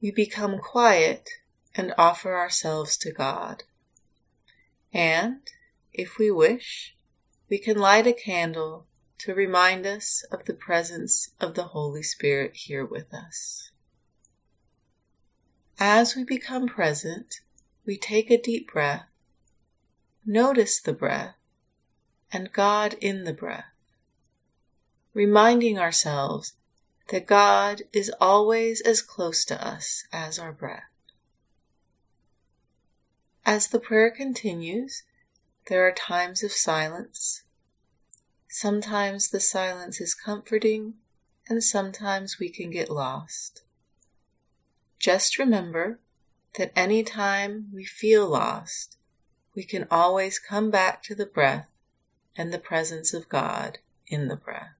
We become quiet and offer ourselves to God. And, if we wish, we can light a candle to remind us of the presence of the Holy Spirit here with us. As we become present, we take a deep breath, notice the breath, and God in the breath, reminding ourselves that God is always as close to us as our breath. As the prayer continues, there are times of silence. Sometimes the silence is comforting, and sometimes we can get lost. Just remember that any time we feel lost, we can always come back to the breath and the presence of God in the breath.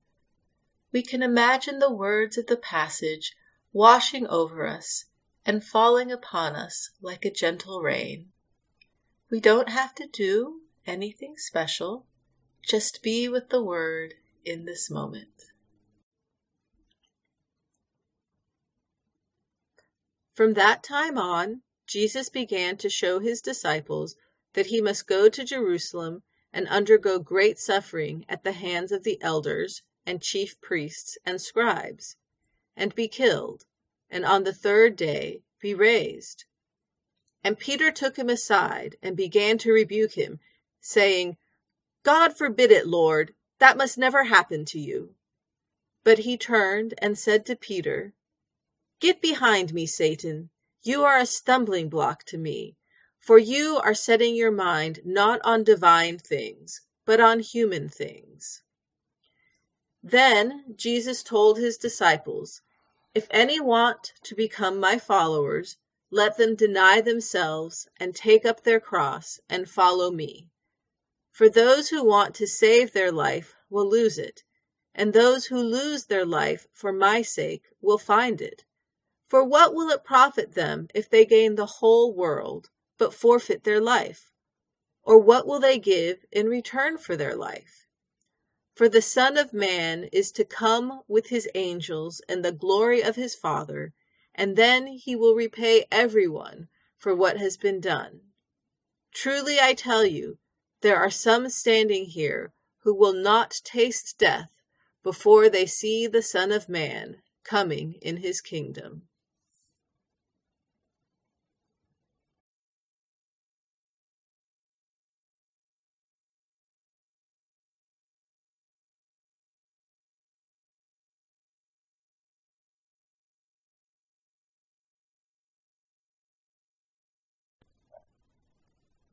we can imagine the words of the passage washing over us and falling upon us like a gentle rain. We don't have to do anything special, just be with the Word in this moment. From that time on, Jesus began to show his disciples that he must go to Jerusalem and undergo great suffering at the hands of the elders and chief priests and scribes, and be killed, and on the third day be raised. And Peter took him aside and began to rebuke him, saying, God forbid it, Lord, that must never happen to you. But he turned and said to Peter, Get behind me, Satan. You are a stumbling block to me, for you are setting your mind not on divine things, but on human things. Then Jesus told his disciples, If any want to become my followers, let them deny themselves and take up their cross and follow me. For those who want to save their life will lose it, and those who lose their life for my sake will find it. For what will it profit them if they gain the whole world, but forfeit their life? Or what will they give in return for their life? For the Son of Man is to come with his angels in the glory of his Father, and then he will repay everyone for what has been done. Truly I tell you, there are some standing here who will not taste death before they see the Son of Man coming in his kingdom.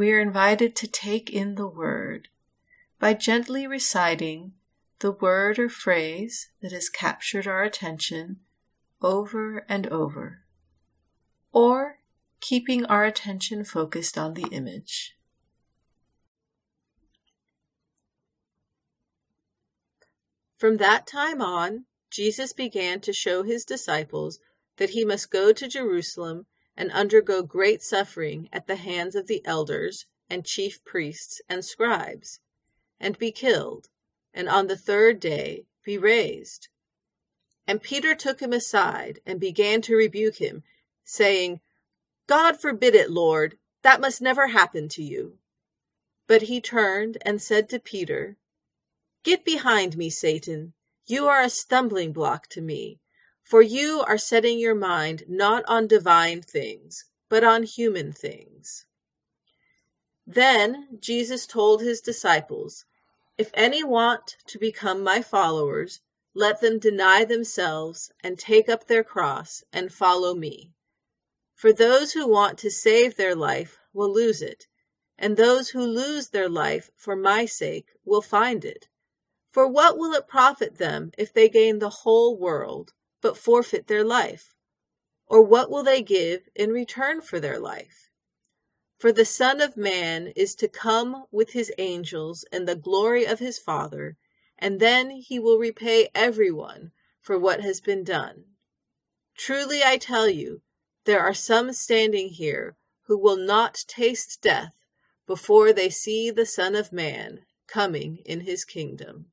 we are invited to take in the word by gently reciting the word or phrase that has captured our attention over and over, or keeping our attention focused on the image. From that time on, Jesus began to show his disciples that he must go to Jerusalem and undergo great suffering at the hands of the elders and chief priests and scribes, and be killed, and on the third day be raised. And Peter took him aside and began to rebuke him, saying, God forbid it, Lord, that must never happen to you. But he turned and said to Peter, Get behind me, Satan. You are a stumbling block to me, for you are setting your mind not on divine things, but on human things. Then Jesus told his disciples, If any want to become my followers, let them deny themselves and take up their cross and follow me. For those who want to save their life will lose it, and those who lose their life for my sake will find it. For what will it profit them if they gain the whole world, but forfeit their life? Or what will they give in return for their life? For the Son of Man is to come with his angels in the glory of his Father, and then he will repay everyone for what has been done. Truly I tell you, there are some standing here who will not taste death before they see the Son of Man coming in his kingdom.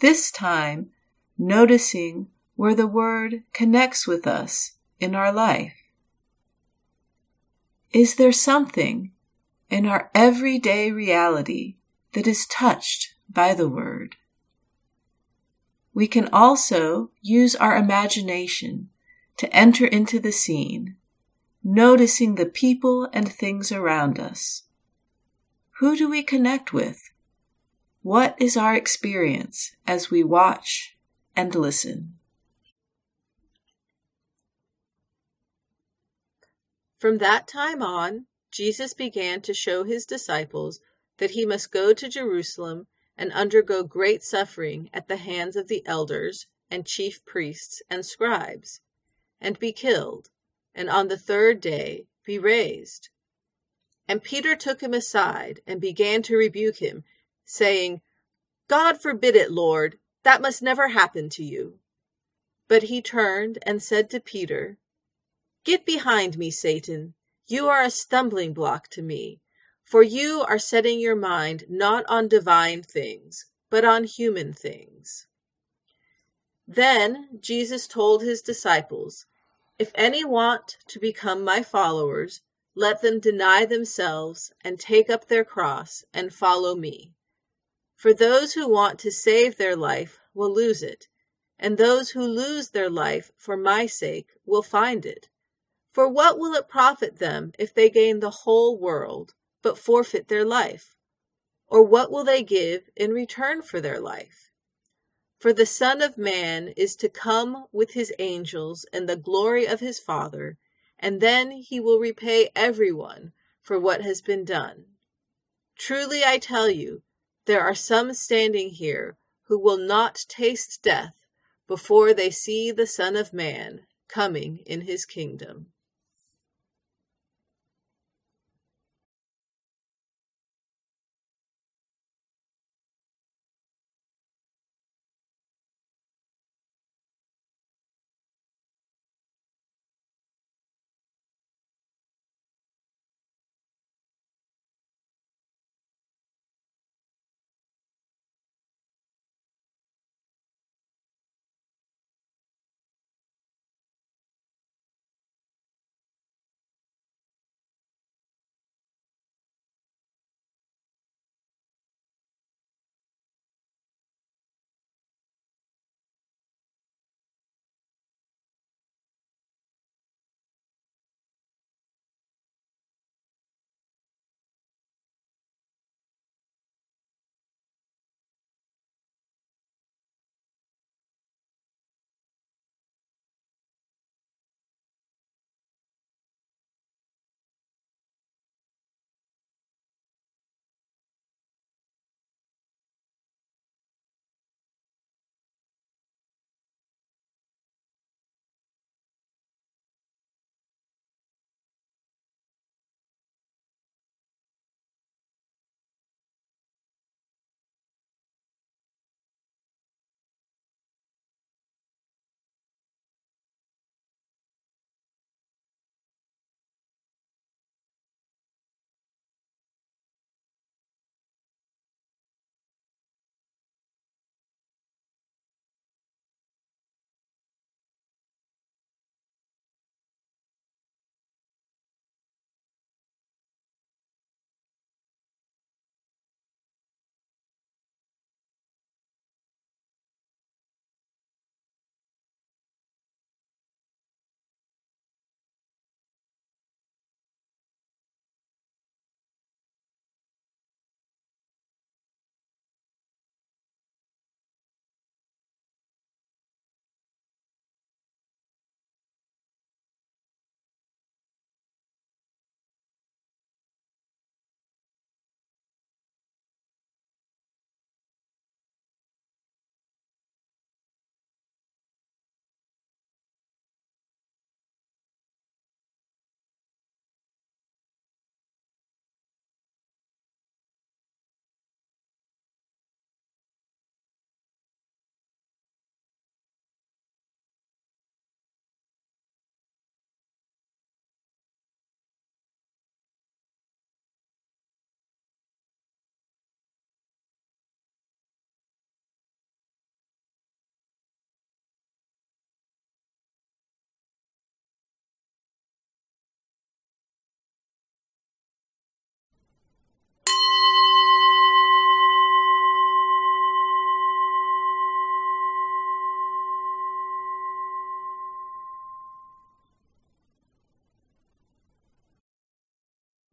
This time, noticing where the word connects with us in our life. Is there something in our everyday reality that is touched by the word? We can also use our imagination to enter into the scene, noticing the people and things around us. Who do we connect with? What is our experience as we watch and listen? From that time on, Jesus began to show his disciples that he must go to Jerusalem and undergo great suffering at the hands of the elders and chief priests and scribes, and be killed, and on the third day be raised. And Peter took him aside and began to rebuke him, saying, God forbid it, Lord, that must never happen to you. But he turned and said to Peter, Get behind me, Satan. You are a stumbling block to me, for you are setting your mind not on divine things, but on human things. Then Jesus told his disciples, If any want to become my followers, let them deny themselves and take up their cross and follow me. For those who want to save their life will lose it, and those who lose their life for my sake will find it. For what will it profit them if they gain the whole world, but forfeit their life? Or what will they give in return for their life? For the Son of Man is to come with his angels in the glory of his Father, and then he will repay everyone for what has been done. Truly I tell you, there are some standing here who will not taste death before they see the Son of Man coming in his kingdom.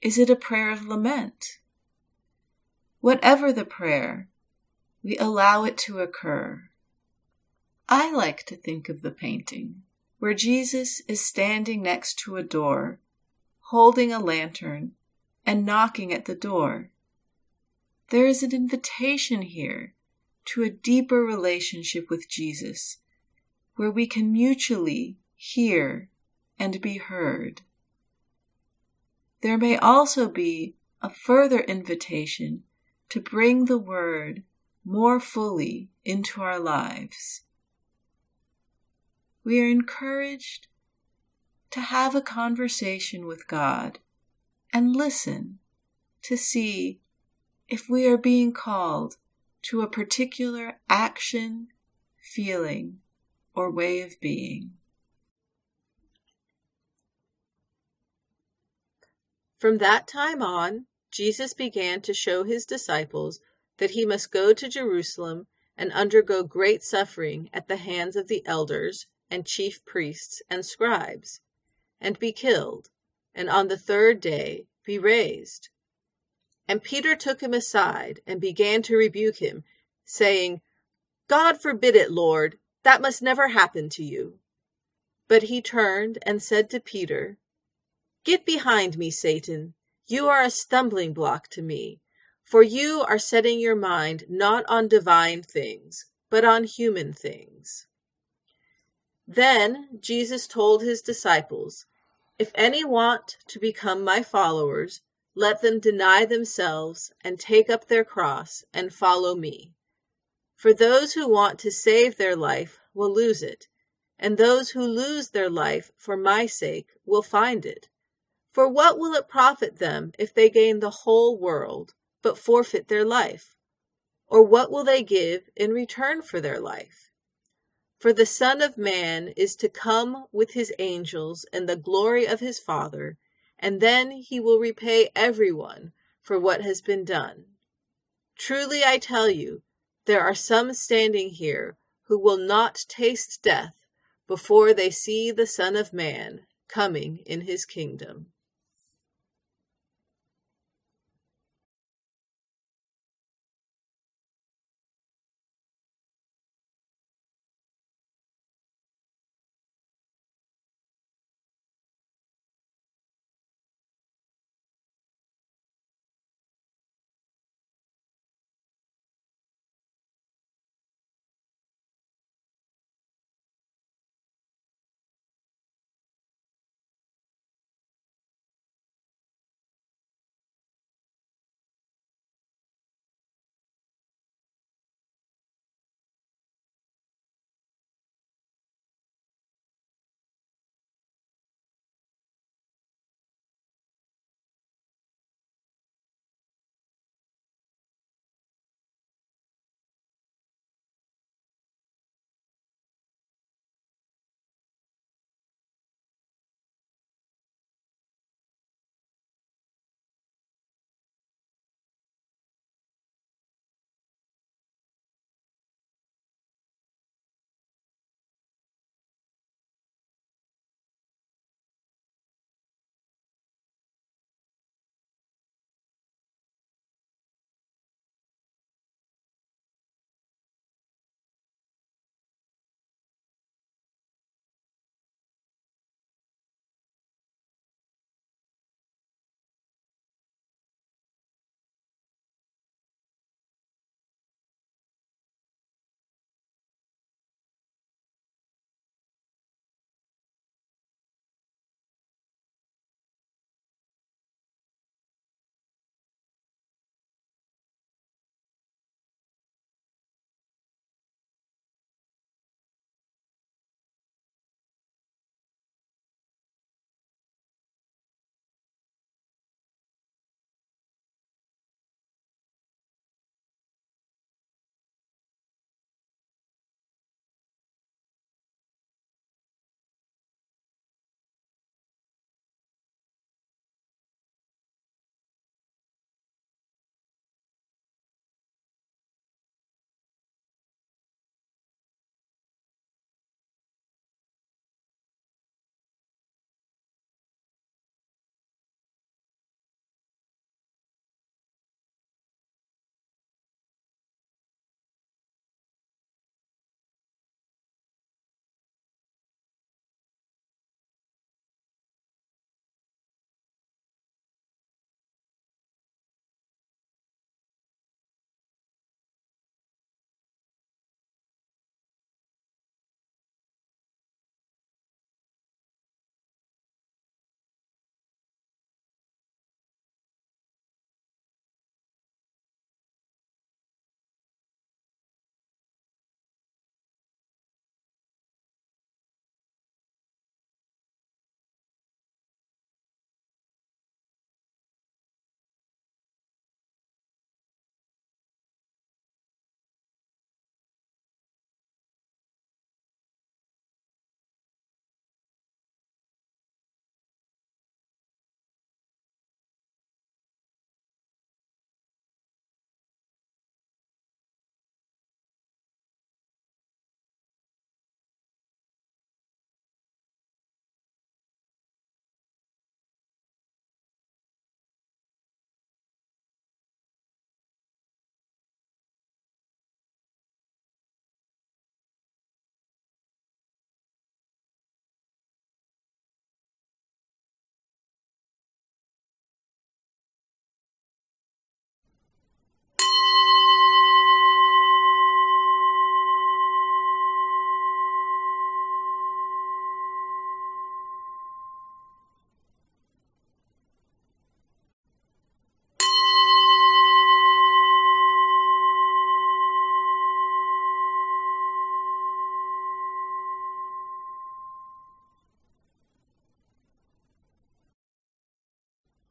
Is it a prayer of lament? Whatever the prayer, we allow it to occur. I like to think of the painting where Jesus is standing next to a door, holding a lantern, and knocking at the door. There is an invitation here to a deeper relationship with Jesus, where we can mutually hear and be heard. There may also be a further invitation to bring the Word more fully into our lives. We are encouraged to have a conversation with God and listen to see if we are being called to a particular action, feeling, or way of being. From that time on, Jesus began to show his disciples that he must go to Jerusalem and undergo great suffering at the hands of the elders and chief priests and scribes, and be killed, and on the third day be raised. And Peter took him aside and began to rebuke him, saying, God forbid it, Lord, that must never happen to you. But he turned and said to Peter, Get behind me, Satan. You are a stumbling block to me, for you are setting your mind not on divine things, but on human things. Then Jesus told his disciples, If any want to become my followers, let them deny themselves and take up their cross and follow me. For those who want to save their life will lose it, and those who lose their life for my sake will find it. For what will it profit them if they gain the whole world, but forfeit their life? Or what will they give in return for their life? For the Son of Man is to come with his angels in the glory of his Father and then he will repay everyone for what has been done. Truly I tell you, there are some standing here who will not taste death before they see the Son of Man coming in his kingdom.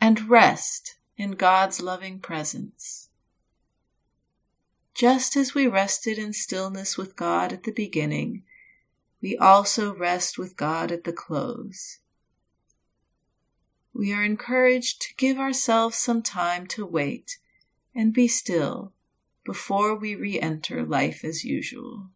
and rest in God's loving presence. Just as we rested in stillness with God at the beginning, we also rest with God at the close. We are encouraged to give ourselves some time to wait and be still before we re enter life as usual.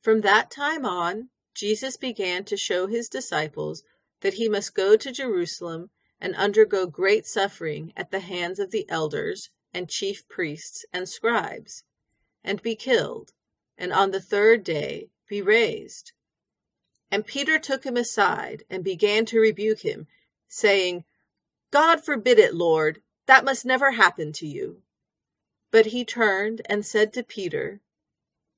From that time on, Jesus began to show his disciples that he must go to Jerusalem and undergo great suffering at the hands of the elders and chief priests and scribes, and be killed, and on the third day be raised. And Peter took him aside and began to rebuke him, saying, God forbid it, Lord, that must never happen to you. But he turned and said to Peter,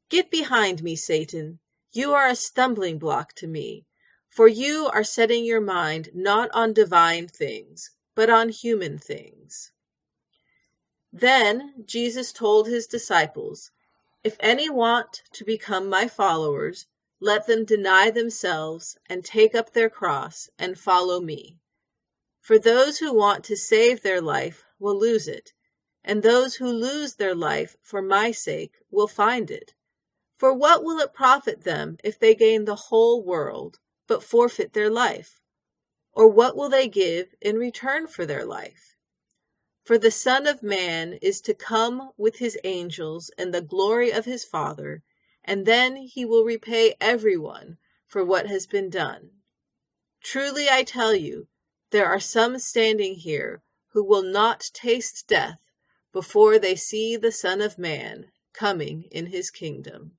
Get behind me, Satan. You are a stumbling block to me, for you are setting your mind not on divine things, but on human things. Then Jesus told his disciples, If any want to become my followers, let them deny themselves and take up their cross and follow me. For those who want to save their life will lose it, and those who lose their life for my sake will find it. For what will it profit them if they gain the whole world, but forfeit their life? Or what will they give in return for their life? For the Son of Man is to come with his angels in the glory of his Father, and then he will repay everyone for what has been done. Truly I tell you, there are some standing here who will not taste death before they see the Son of Man coming in his kingdom.